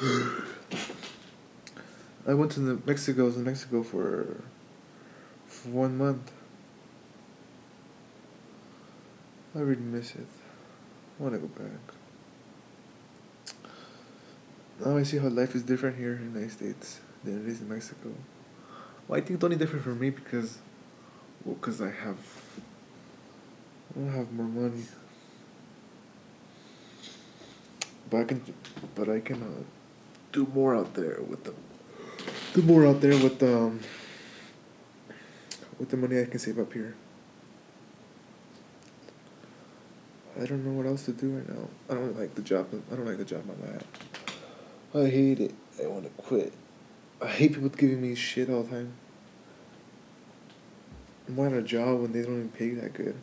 I went to the Mexico. Was in Mexico for, for one month. I really miss it. I want to go back. Now I see how life is different here in the United States than it is in Mexico. Well, I think it's only different for me because, well, because I have, I have more money. But I can, but I can uh, do more out there with the, do more out there with the, um, with the money I can save up here. I don't know what else to do right now. I don't like the job. I don't like the job I'm at. I hate it. I want to quit. I hate people giving me shit all the time. I'm at a job when they don't even pay that good.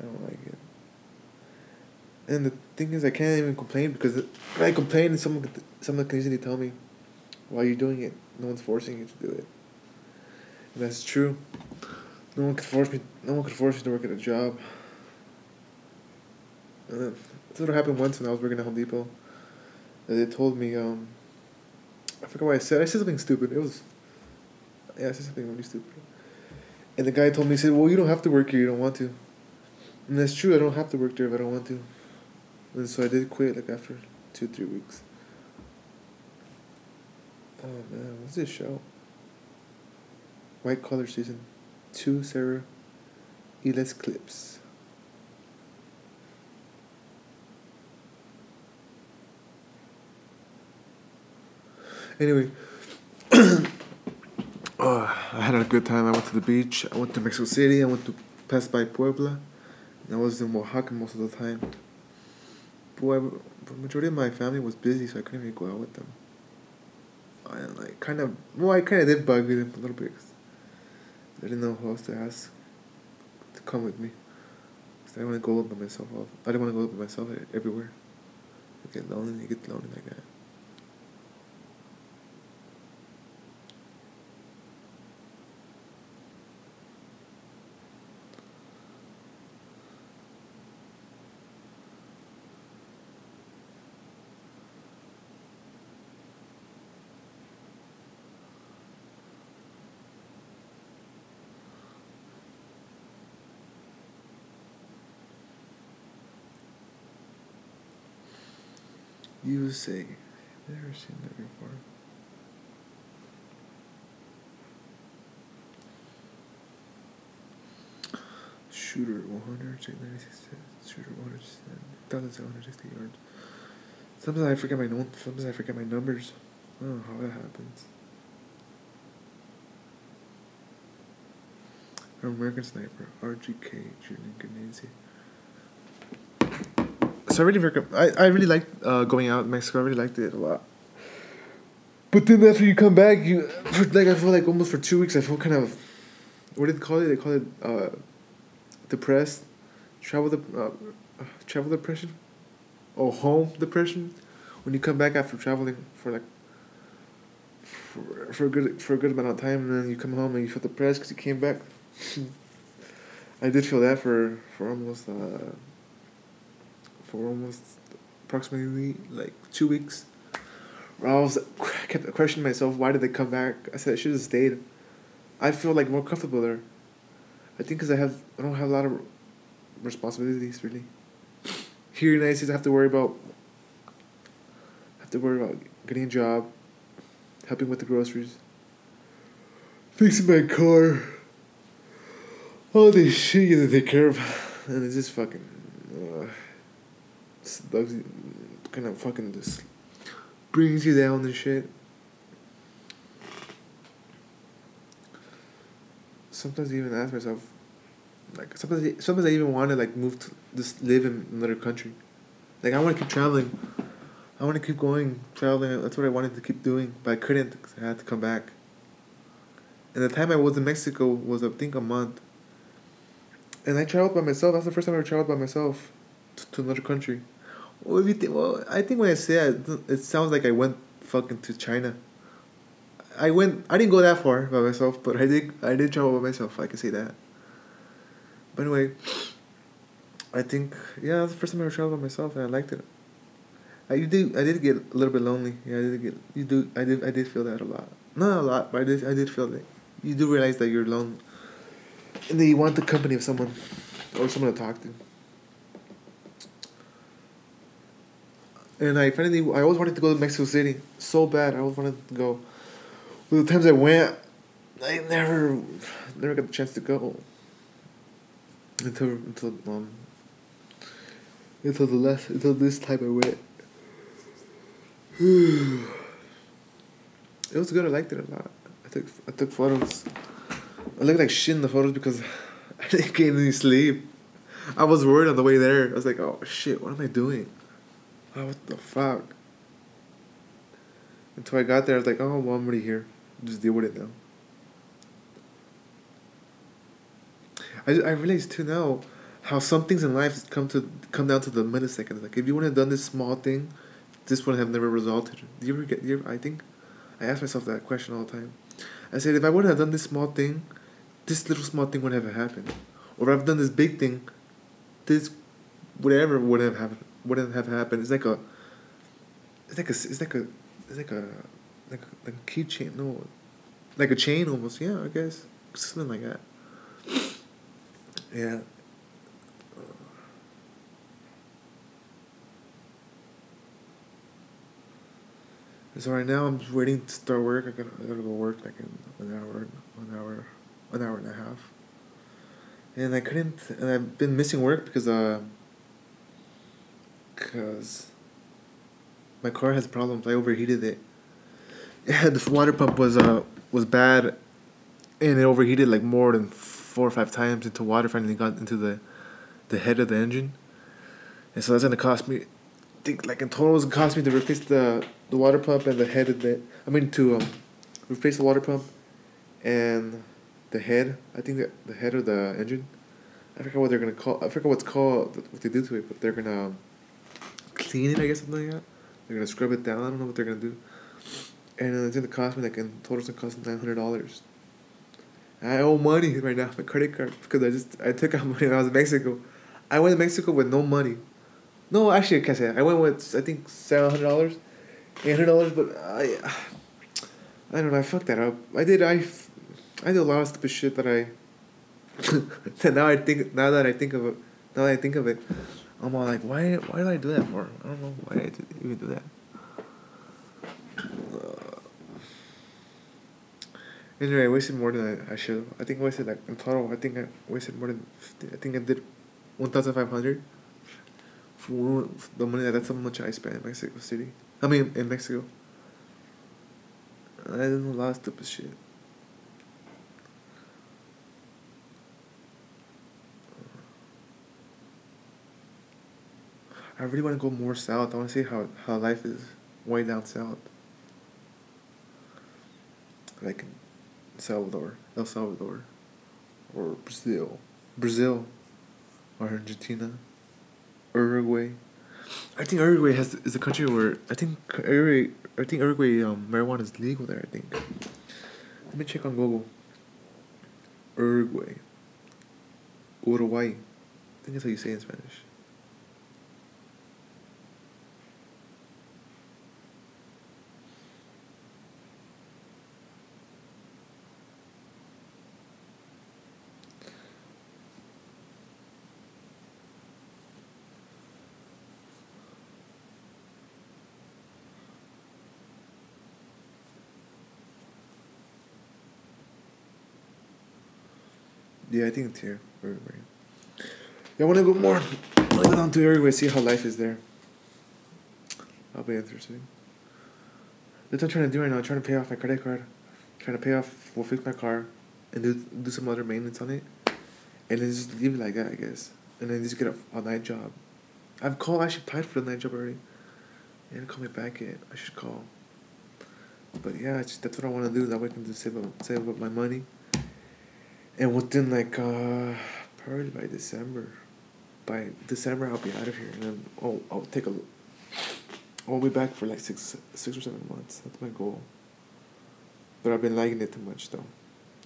I don't like it. And the thing is, I can't even complain because when I complain, someone someone can easily tell me, "Why are you doing it? No one's forcing you to do it." And that's true. No one could force me. No one could force me to work at a job. That's what happened once when I was working at Home Depot. And they told me, um, I forgot what I said. I said something stupid. It was, yeah, I said something really stupid. And the guy told me, he said, "Well, you don't have to work here. You don't want to." And that's true. I don't have to work there if I don't want to. And so I did quit like after two, three weeks. Oh man, what's this show? White Collar Season 2, Sara Ellis Clips. Anyway, oh, I had a good time. I went to the beach. I went to Mexico City. I went to pass by Puebla. I was in Oaxaca most of the time. Boy, the majority of my family was busy, so I couldn't even go out with them. And like kind of, well, I kind of did bug them a little bit. I didn't know who else to ask to come with me. Cause I didn't want to go by myself. I didn't want to go by myself everywhere. I get lonely. You get lonely like that. You say, never seen that before. Shooter 196 shooter 1,760 yards. Sometimes I forget my notes. Sometimes I forget my numbers. I don't know how that happens. American Sniper, RGK, Julian Ganese. So I really, rec- I, I really liked uh, going out in Mexico. I really liked it a lot. But then after you come back, you for, like I feel like almost for two weeks I feel kind of, what did they call it? They call it uh, depressed, travel the uh, travel depression, or home depression, when you come back after traveling for like. For, for a good for a good amount of time, and then you come home and you feel depressed because you came back. I did feel that for for almost uh, for almost approximately like two weeks. Where I was I kept questioning myself, why did they come back? I said I should have stayed. I feel like more comfortable there. I think because I have I don't have a lot of responsibilities really. Here in the United States, I have to worry about. have to worry about getting a job, helping with the groceries, fixing my car. All this shit you have to take care of, and it's just fucking. Uh, bugs kind of fucking just brings you down and shit. Sometimes I even ask myself, like sometimes sometimes I even want to like move to just live in another country. Like I want to keep traveling. I want to keep going traveling. That's what I wanted to keep doing, but I couldn't because I had to come back. And the time I was in Mexico was I think a month. And I traveled by myself. That's the first time I ever traveled by myself to, to another country. Well, if you think, well, I think when I say that, it sounds like I went fucking to China. I went. I didn't go that far by myself, but I did. I did travel by myself. I can say that. But anyway, I think yeah, that's the first time I ever traveled by myself, and I liked it. I did I did get a little bit lonely. Yeah, I did get you do I did I did feel that a lot. Not a lot, but I did I did feel that. You do realize that you're alone, and then you want the company of someone, or someone to talk to. And I finally I always wanted to go to Mexico City so bad. I always wanted to go. The times I went, I never never got the chance to go. Until until um until the last until this time I went. it was good. I liked it a lot. I took I took photos. I looked like shit in the photos because I didn't get any sleep. I was worried on the way there. I was like, oh shit, what am I doing? Oh, what the fuck? Until I got there, I was like, oh, well, I'm already here. Just deal with it now. I, I realized too now how some things in life come to come down to the millisecond. Like if you wouldn't have done this small thing, this would have never resulted. Do you ever get? You ever, I think, I ask myself that question all the time. I said if I wouldn't have done this small thing, this little small thing wouldn't have happened. Or if I've done this big thing, this whatever would have happened. Wouldn't have happened. It's like a. It's like a. It's like a. It's like a. Like a, like a keychain. No, like a chain almost. Yeah, I guess something like that. Yeah. So right now I'm waiting to start work. I gotta, I gotta go work like in an hour, an hour, an hour and a half. And I couldn't, and I've been missing work because uh, cause my car has problems. I overheated it. And the water pump was uh was bad, and it overheated like more than four or five times until water finally got into the, the head of the engine. And so that's gonna cost me, I think like in total it's gonna cost me to replace the the water pump and the head of the. I mean to um, replace the water pump, and the head. I think the the head of the engine. I forgot what they're gonna call. I forgot what's called. What they do to it, but they're gonna clean it. I guess something like that. They're gonna scrub it down. I don't know what they're gonna do. And uh, it's gonna cost me like in total it's gonna cost nine hundred dollars. I owe money right now, my credit card, because I just I took out money when I was in Mexico. I went to Mexico with no money. No, actually, I can't say that. I went with I think seven hundred dollars, eight hundred dollars, but I, I don't know. I fucked that up. I did. I, I did a lot of stupid shit that I. now I think now that I think of it, now that I think of it, I'm all like, why why did I do that for? I don't know why I did even do that. Uh, anyway, I wasted more than I, I should. I think I wasted like in total. I think I wasted more than. 50, I think I did, one thousand five hundred. For the money that that's how much I spent in Mexico City. I mean in Mexico. I did a lot of stupid shit. I really want to go more south. I want to see how how life is way down south. Like in Salvador, El Salvador, or Brazil, Brazil, or Argentina, Uruguay. I think Uruguay has is a country where I think Uruguay I think Uruguay um, marijuana is legal there. I think. Let me check on Google. Uruguay. Uruguay. I think that's how you say it in Spanish. Yeah, I think it's here. Yeah, I want to go more. I want to go down to Uruguay, see how life is there. I'll be interested. That's what I'm trying to do right now. I'm trying to pay off my credit card. trying to pay off, we'll fix my car, and do do some other maintenance on it, and then just leave it like that, I guess. And then just get a, a night job. I've called. I actually applied for the night job already. They didn't call me back yet. I should call. But yeah, just, that's what I want to do. That way I can just save up, save up my money and within like uh probably by December, by December I'll be out of here, and then oh I'll take a. I'll be back for like six six or seven months. That's my goal. But I've been liking it too much though.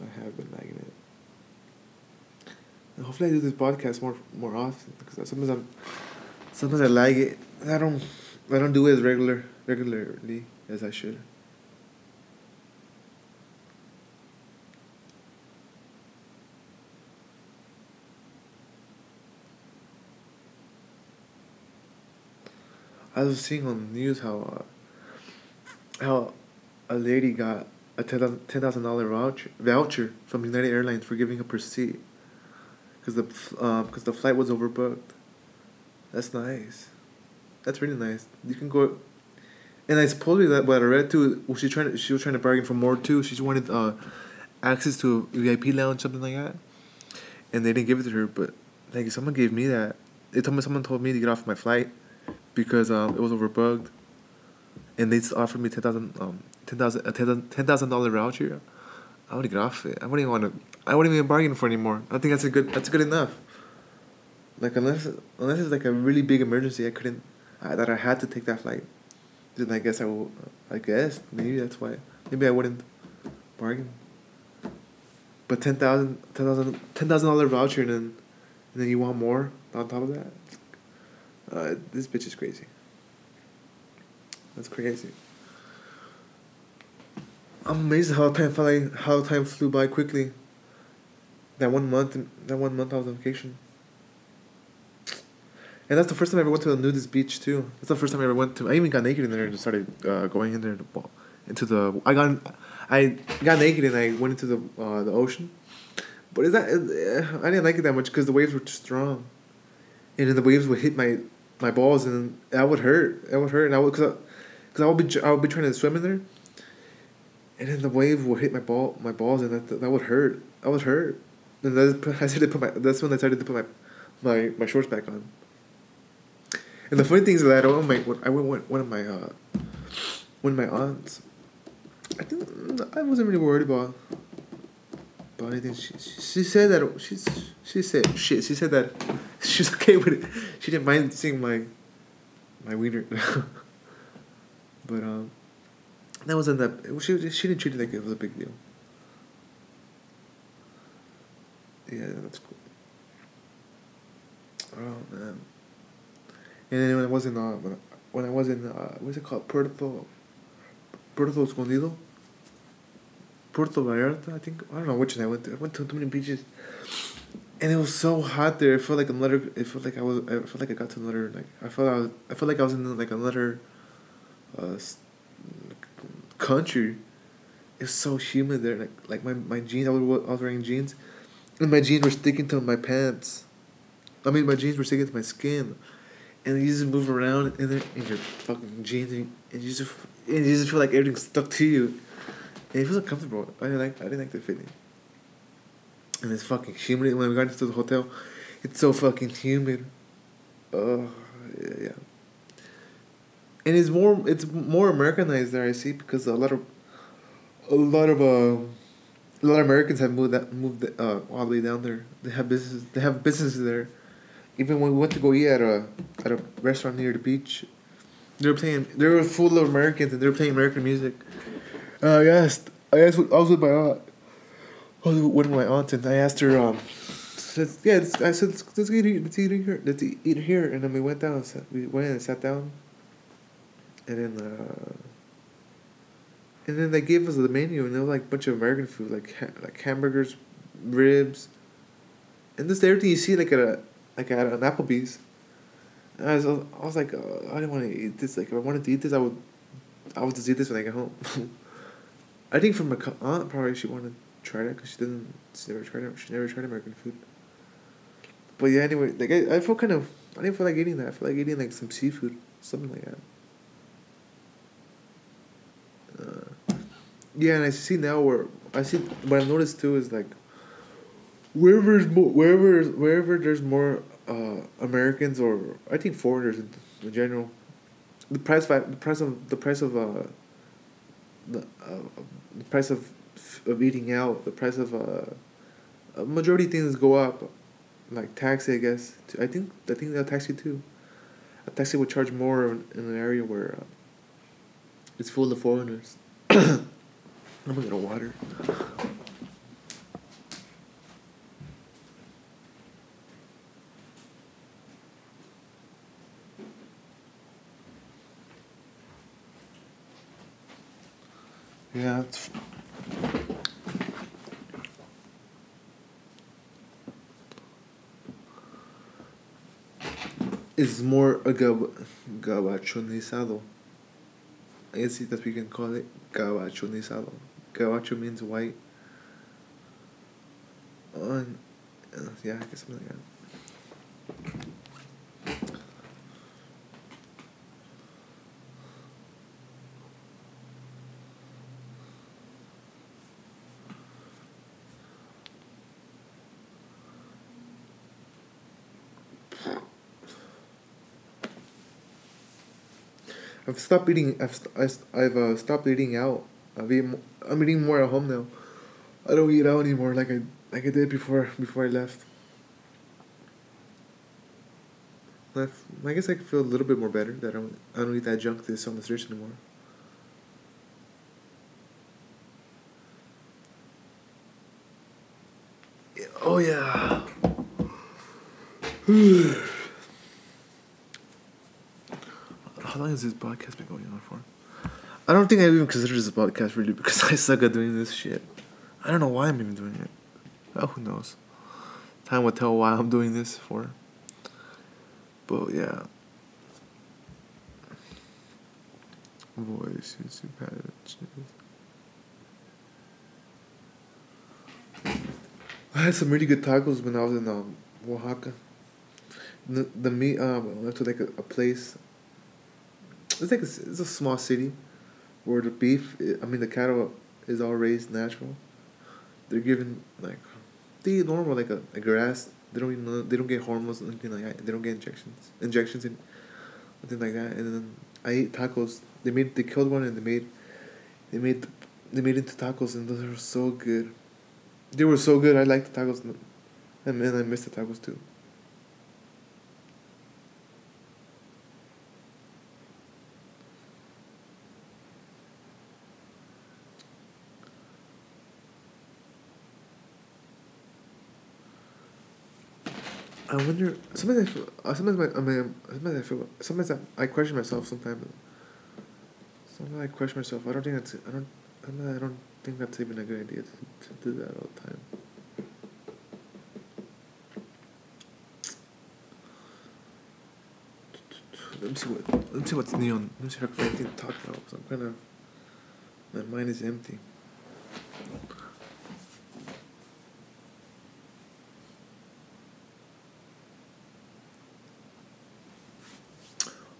I have been liking it. And hopefully I do this podcast more more often because sometimes I'm sometimes I like it. I don't I don't do it as regular regularly as I should. I was seeing on the news how uh, how a lady got a ten thousand dollar voucher voucher from United Airlines for giving up her seat because the because uh, the flight was overbooked. That's nice. That's really nice. You can go, and I suppose that what I read too. Was she trying to she was trying to bargain for more too. She wanted uh, access to a VIP lounge something like that, and they didn't give it to her. But like someone gave me that. They told me someone told me to get off my flight because um, it was overbooked, and they offered me ten thousand um ten thousand a ten thousand dollar voucher. I would get off it. I wouldn't even want to. I wouldn't even bargain for anymore. I think that's a good. That's good enough. Like unless unless it's like a really big emergency, I couldn't. I, that I had to take that flight. Then I guess I will. I guess maybe that's why. Maybe I wouldn't bargain. But ten thousand, ten thousand, ten thousand dollar voucher, and then, and then you want more on top of that. Uh, this bitch is crazy. That's crazy. I'm amazed how time flew how time flew by quickly. That one month, that one month I was on vacation. And that's the first time I ever went to a nudist beach too. That's the first time I ever went to. I even got naked in there and started uh, going in there to, into the. I got, I got naked and I went into the uh, the ocean, but is that I didn't like it that much because the waves were too strong, and then the waves would hit my my balls and that would hurt. That would hurt, and I would because I, I would be I would be trying to swim in there, and then the wave would hit my ball my balls and that that would hurt. I was hurt. And that's I started to put my that's when I started to put my my my shorts back on. And the funny thing is that I went my I went one of my uh one of my aunts. I think I wasn't really worried about She she said that she's she said shit. She said that she's okay with it. She didn't mind seeing my my wiener. but um, that wasn't that. She she didn't treat it like it was a big deal. Yeah, that's cool. Oh man. And then when I was in uh, when I was in uh, what's it called Puerto Puerto Escondido. Puerto Vallarta, I think I don't know which one I went to. I went to too many beaches, and it was so hot there. It felt like another. It felt like I was. I felt like I got to another. Like I felt. I, was, I felt like I was in like another. Uh, country. It's so humid there. Like like my my jeans. I was I was wearing jeans, and my jeans were sticking to my pants. I mean, my jeans were sticking to my skin, and you just move around in there in your fucking jeans, and you just and you just feel like everything's stuck to you. It feels uncomfortable. I didn't like I didn't like the feeling. And it's fucking humid when we got into the hotel. It's so fucking humid. Oh yeah, yeah. And it's more it's more Americanized there I see because a lot of a lot of uh, a lot of Americans have moved that moved uh, all the way down there. They have business They have businesses there. Even when we went to go eat at a at a restaurant near the beach, they were playing. They were full of Americans and they were playing American music. I asked. I asked. I was with my aunt. I was with my aunt, and I asked her. Um, yeah, I said let's, let's eat here. Let's eat here. Let's eat, here. And then we went down. We went and sat down. And then. Uh, and then they gave us the menu, and there was like a bunch of American food, like ha- like hamburgers, ribs, and this everything you see like at a like at an Applebee's. And I was I was like uh, I didn't want to eat this. Like if I wanted to eat this, I would I would just eat this when I get home. I think from my aunt probably she wanted to try that because she didn't. She never tried it. She never tried American food. But yeah, anyway, like I, I felt kind of. I didn't feel like eating that. I felt like eating like some seafood, something like that. Uh, yeah, and I see now where I see what I've noticed too is like wherever more wherever wherever there's more uh, Americans or I think foreigners in, in general, the price the price of the price of uh, the uh, the price of of eating out, the price of uh, a majority things go up, like taxi. I guess I think I think they'll taxi too. A taxi would charge more in, an area where uh, it's full of foreigners. I'm gonna get a water. Yeah. It's, it's more a gab- gabachonizado. I guess what you can call it. Gabachonizado. Gabacho means white. Uh, yeah, I guess something like that. I've stopped eating. I've st- I've uh, stopped eating out. I've eaten, I'm eating more at home now. I don't eat out anymore like I like I did before before I left. I guess I feel a little bit more better that I don't I don't eat that junk that's on the streets anymore. Oh yeah. How long has this podcast been going on for? I don't think I even consider this podcast really because I suck at doing this shit. I don't know why I'm even doing it. Oh, who knows? Time will tell why I'm doing this for. But yeah. Voice, patches. I had some really good tacos when I was in um, Oaxaca. The, the meat, um, I went to like a, a place. It's like a, it's a small city, where the beef, i mean the cattle, is all raised natural. They're given like, they eat normal like a, a grass. They don't even they don't get hormones anything like that. They don't get injections injections in, nothing like that. And then I ate tacos. They made they killed one and they made, they made they made into tacos and those were so good. They were so good. I liked the tacos, and man, I missed the tacos too. I wonder. Sometimes I feel. uh, Sometimes my, I mean, sometimes I feel. Sometimes I, I question myself. Sometimes. Sometimes I question myself. I don't think that's. I don't. Sometimes I don't think that's even a good idea to, to do that all the time. Let me see what. Let me see what's new. on- Let me see if I can find anything to talk about. Cause I'm kind of. My mind is empty.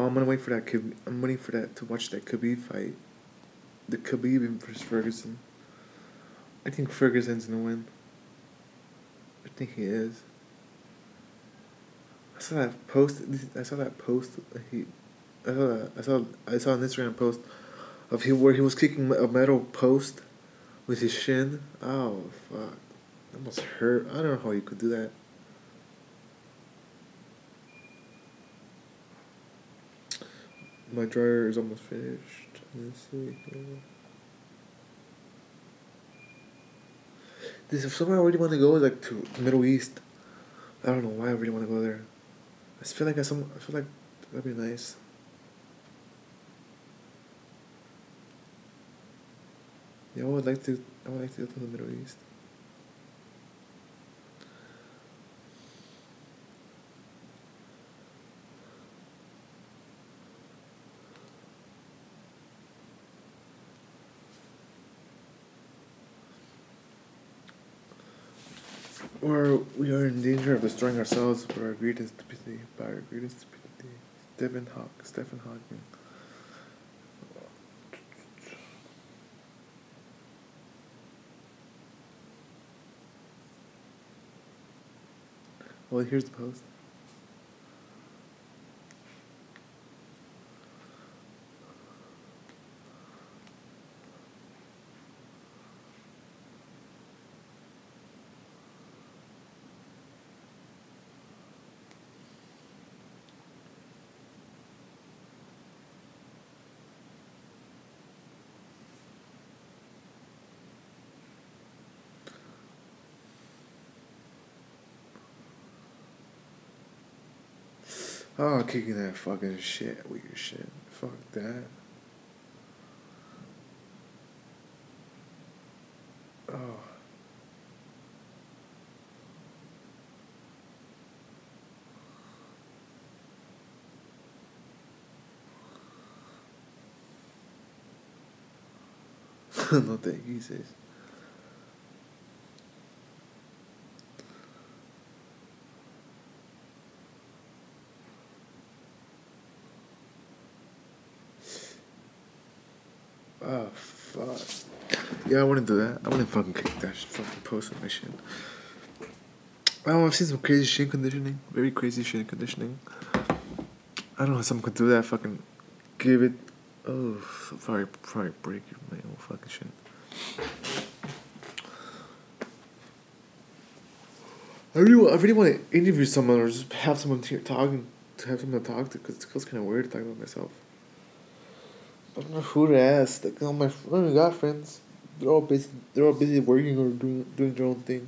Oh, I'm gonna wait for that. Khabib, I'm waiting for that to watch that Khabib fight. The Khabib versus Ferguson. I think Ferguson's gonna win. I think he is. I saw that post. I saw that post. He, I saw that. I saw. I saw an Instagram post of him where he was kicking a metal post with his shin. Oh fuck! That must hurt. I don't know how you could do that. My dryer is almost finished. Let's see. This is somewhere I really want to go, like to Middle East. I don't know why I really want to go there. I feel like I some. I feel like that'd be nice. Yeah, I would like to. I would like to go to the Middle East. Or we are in danger of destroying ourselves by our greed and stupidity. By our greed and stupidity. Stephen Hawk. Stephen Hawking. Well, here's the post. Oh, kicking that fucking shit, weird shit. Fuck that. Oh. no, thank you, sis. Oh fuck. Yeah, I wouldn't do that. I wouldn't fucking click that shit, fucking post on my shit. Oh, I've seen some crazy shin conditioning. Very crazy shin conditioning. I don't know how someone could do that. Fucking give it. Oh, probably probably break my own fucking shit. I really, I really want to interview someone or just have someone here talking to have someone to talk to because it feels kind of weird to talk about myself. I don't know who to ask. Like all my, oh, I don't got friends. They're all busy. They're all busy working or doing doing their own thing.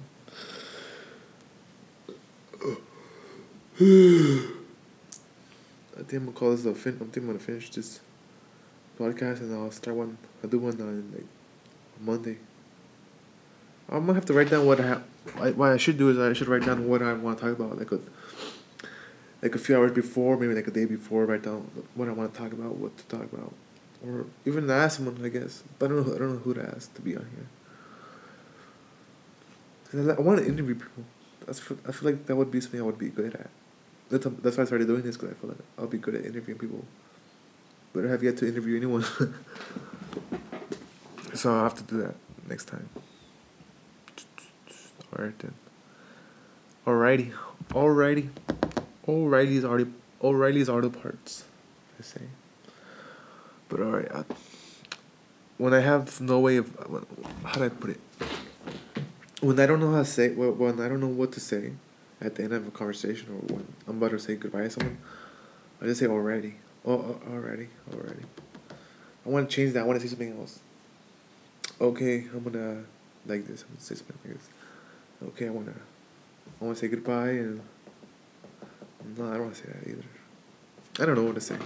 I think I'm gonna call this a fin. I'm thinking I'm gonna finish this podcast and I'll start one. I'll do one on like Monday. I'm gonna have to write down what I have. What I should do is I should write down what I want to talk about, like a like a few hours before, maybe like a day before. Write down what I want to talk about, what to talk about, or even ask someone. I guess, but I don't know. I don't know who to ask to be on here. I, I want to interview people. That's f- I feel like that would be something I would be good at. That's that's why I started doing this because I feel like I'll be good at interviewing people. But I have yet to interview anyone. so I'll have to do that next time. Alright then. Alrighty. Alrighty. O'Reilly's auto O'Reilly's auto parts. I say. But alright. I- When I have no way of how do I put it? When I don't know how to say when when I don't know what to say at the end of a conversation or when I'm about to say goodbye to someone, I just say already. Oh, oh already, already. I want to change that. I want to say something else. Okay, I'm gonna like this. I'm gonna say something like this. Okay, I wanna, I wanna say goodbye and. No, I don't want to say that either. I don't know what to say.